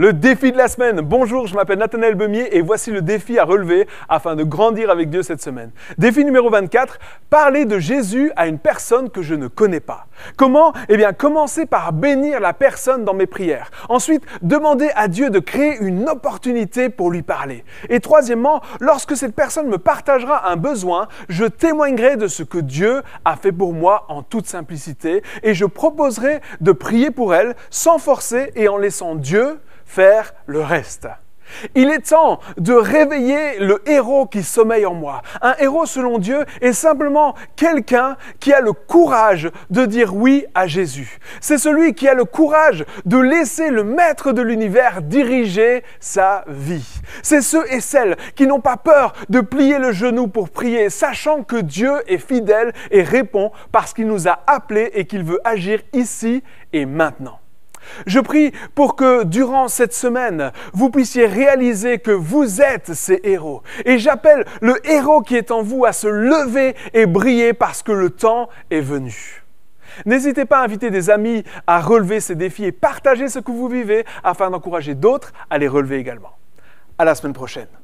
Le défi de la semaine. Bonjour, je m'appelle Nathanaël Bemier et voici le défi à relever afin de grandir avec Dieu cette semaine. Défi numéro 24, parler de Jésus à une personne que je ne connais pas. Comment? Eh bien, commencer par bénir la personne dans mes prières. Ensuite, demander à Dieu de créer une opportunité pour lui parler. Et troisièmement, lorsque cette personne me partagera un besoin, je témoignerai de ce que Dieu a fait pour moi en toute simplicité et je proposerai de prier pour elle sans forcer et en laissant Dieu faire le reste. Il est temps de réveiller le héros qui sommeille en moi. Un héros selon Dieu est simplement quelqu'un qui a le courage de dire oui à Jésus. C'est celui qui a le courage de laisser le maître de l'univers diriger sa vie. C'est ceux et celles qui n'ont pas peur de plier le genou pour prier, sachant que Dieu est fidèle et répond parce qu'il nous a appelés et qu'il veut agir ici et maintenant. Je prie pour que durant cette semaine, vous puissiez réaliser que vous êtes ces héros. Et j'appelle le héros qui est en vous à se lever et briller parce que le temps est venu. N'hésitez pas à inviter des amis à relever ces défis et partager ce que vous vivez afin d'encourager d'autres à les relever également. À la semaine prochaine.